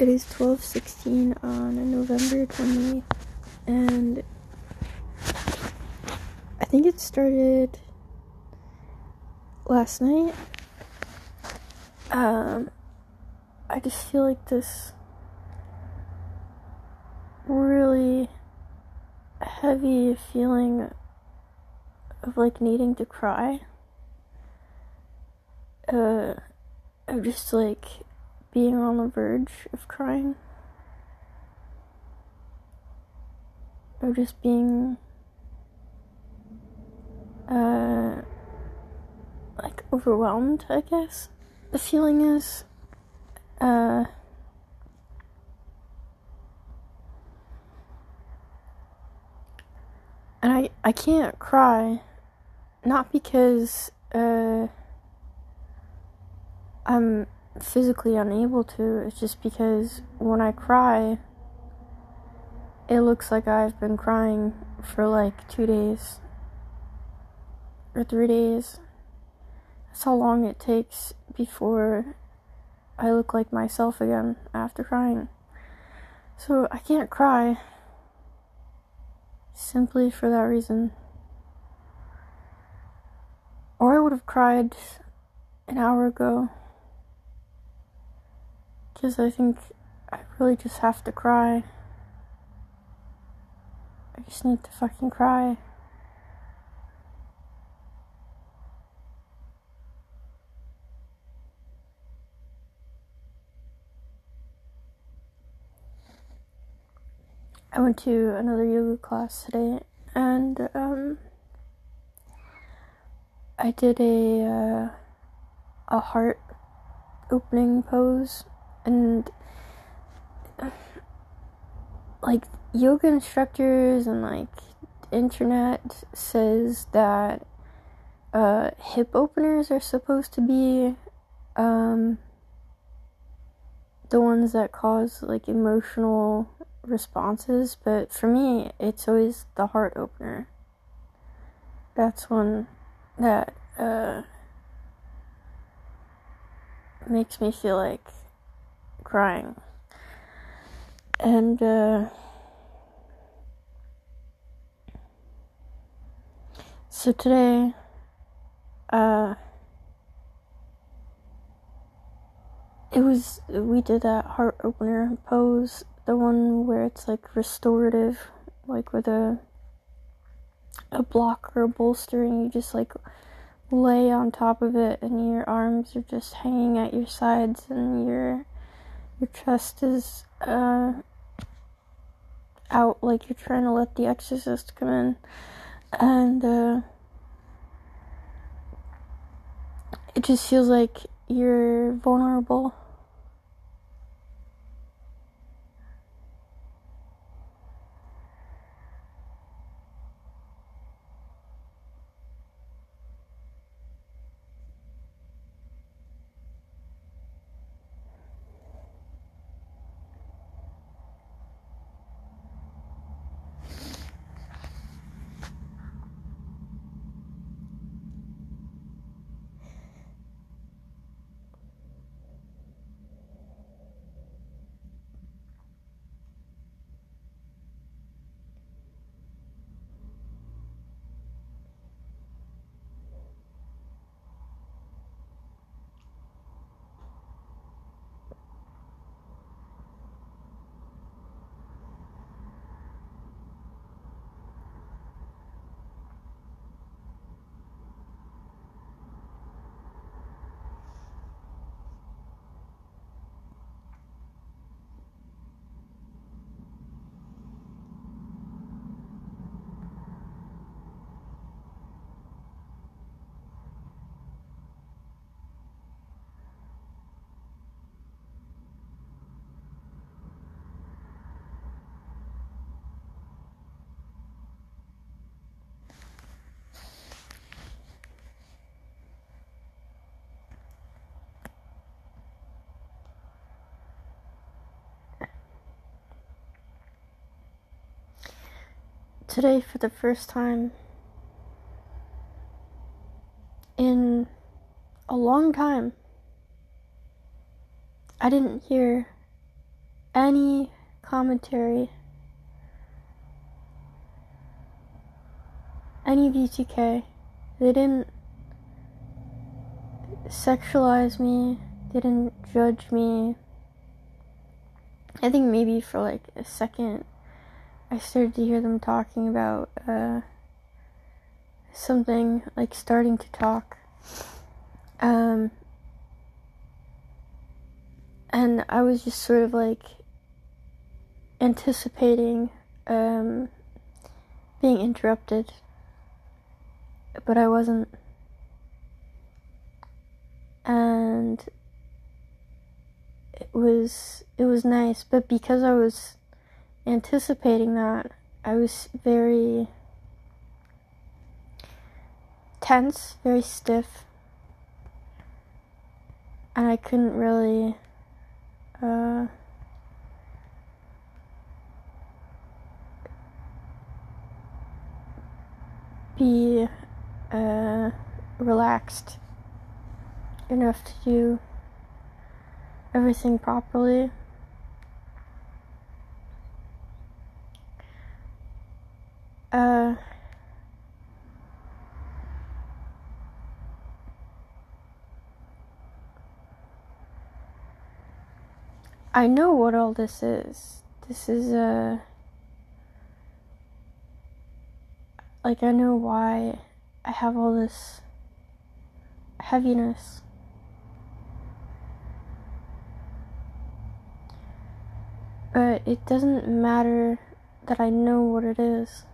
It is 12:16 on November 28th and I think it started last night. Um I just feel like this really heavy feeling of like needing to cry. Uh, I'm just like being on the verge of crying. Or just being uh like overwhelmed, I guess. The feeling is uh and I I can't cry not because uh I'm physically unable to. It's just because when I cry, it looks like I've been crying for like two days or three days. That's how long it takes before I look like myself again after crying. So I can't cry simply for that reason. Or I would have cried an hour ago. Because I think I really just have to cry. I just need to fucking cry. I went to another yoga class today and um, I did a uh, a heart opening pose and like yoga instructors and like internet says that uh, hip openers are supposed to be um, the ones that cause like emotional responses, but for me, it's always the heart opener. That's one that uh, makes me feel like crying. And uh, so today, uh, it was we did that heart opener pose, the one where it's like restorative, like with a a block or a bolster, and you just like lay on top of it, and your arms are just hanging at your sides, and your your chest is uh, out like you're trying to let the exorcist come in. And uh, it just feels like you're vulnerable today for the first time in a long time. I didn't hear any commentary, any V2K. They didn't sexualize me, didn't judge me. I think maybe for like a second, I started to hear them talking about uh, something like starting to talk. Um, and I was just sort of like anticipating um, being interrupted, but I wasn't. And it was it was nice, but because I was anticipating that, I was very tense, very stiff, and I couldn't really uh, be uh, relaxed enough to do everything properly. Uh, I know what all this is. This is a. Uh, like, I know why I have all this heaviness. But it doesn't matter that I know what it is.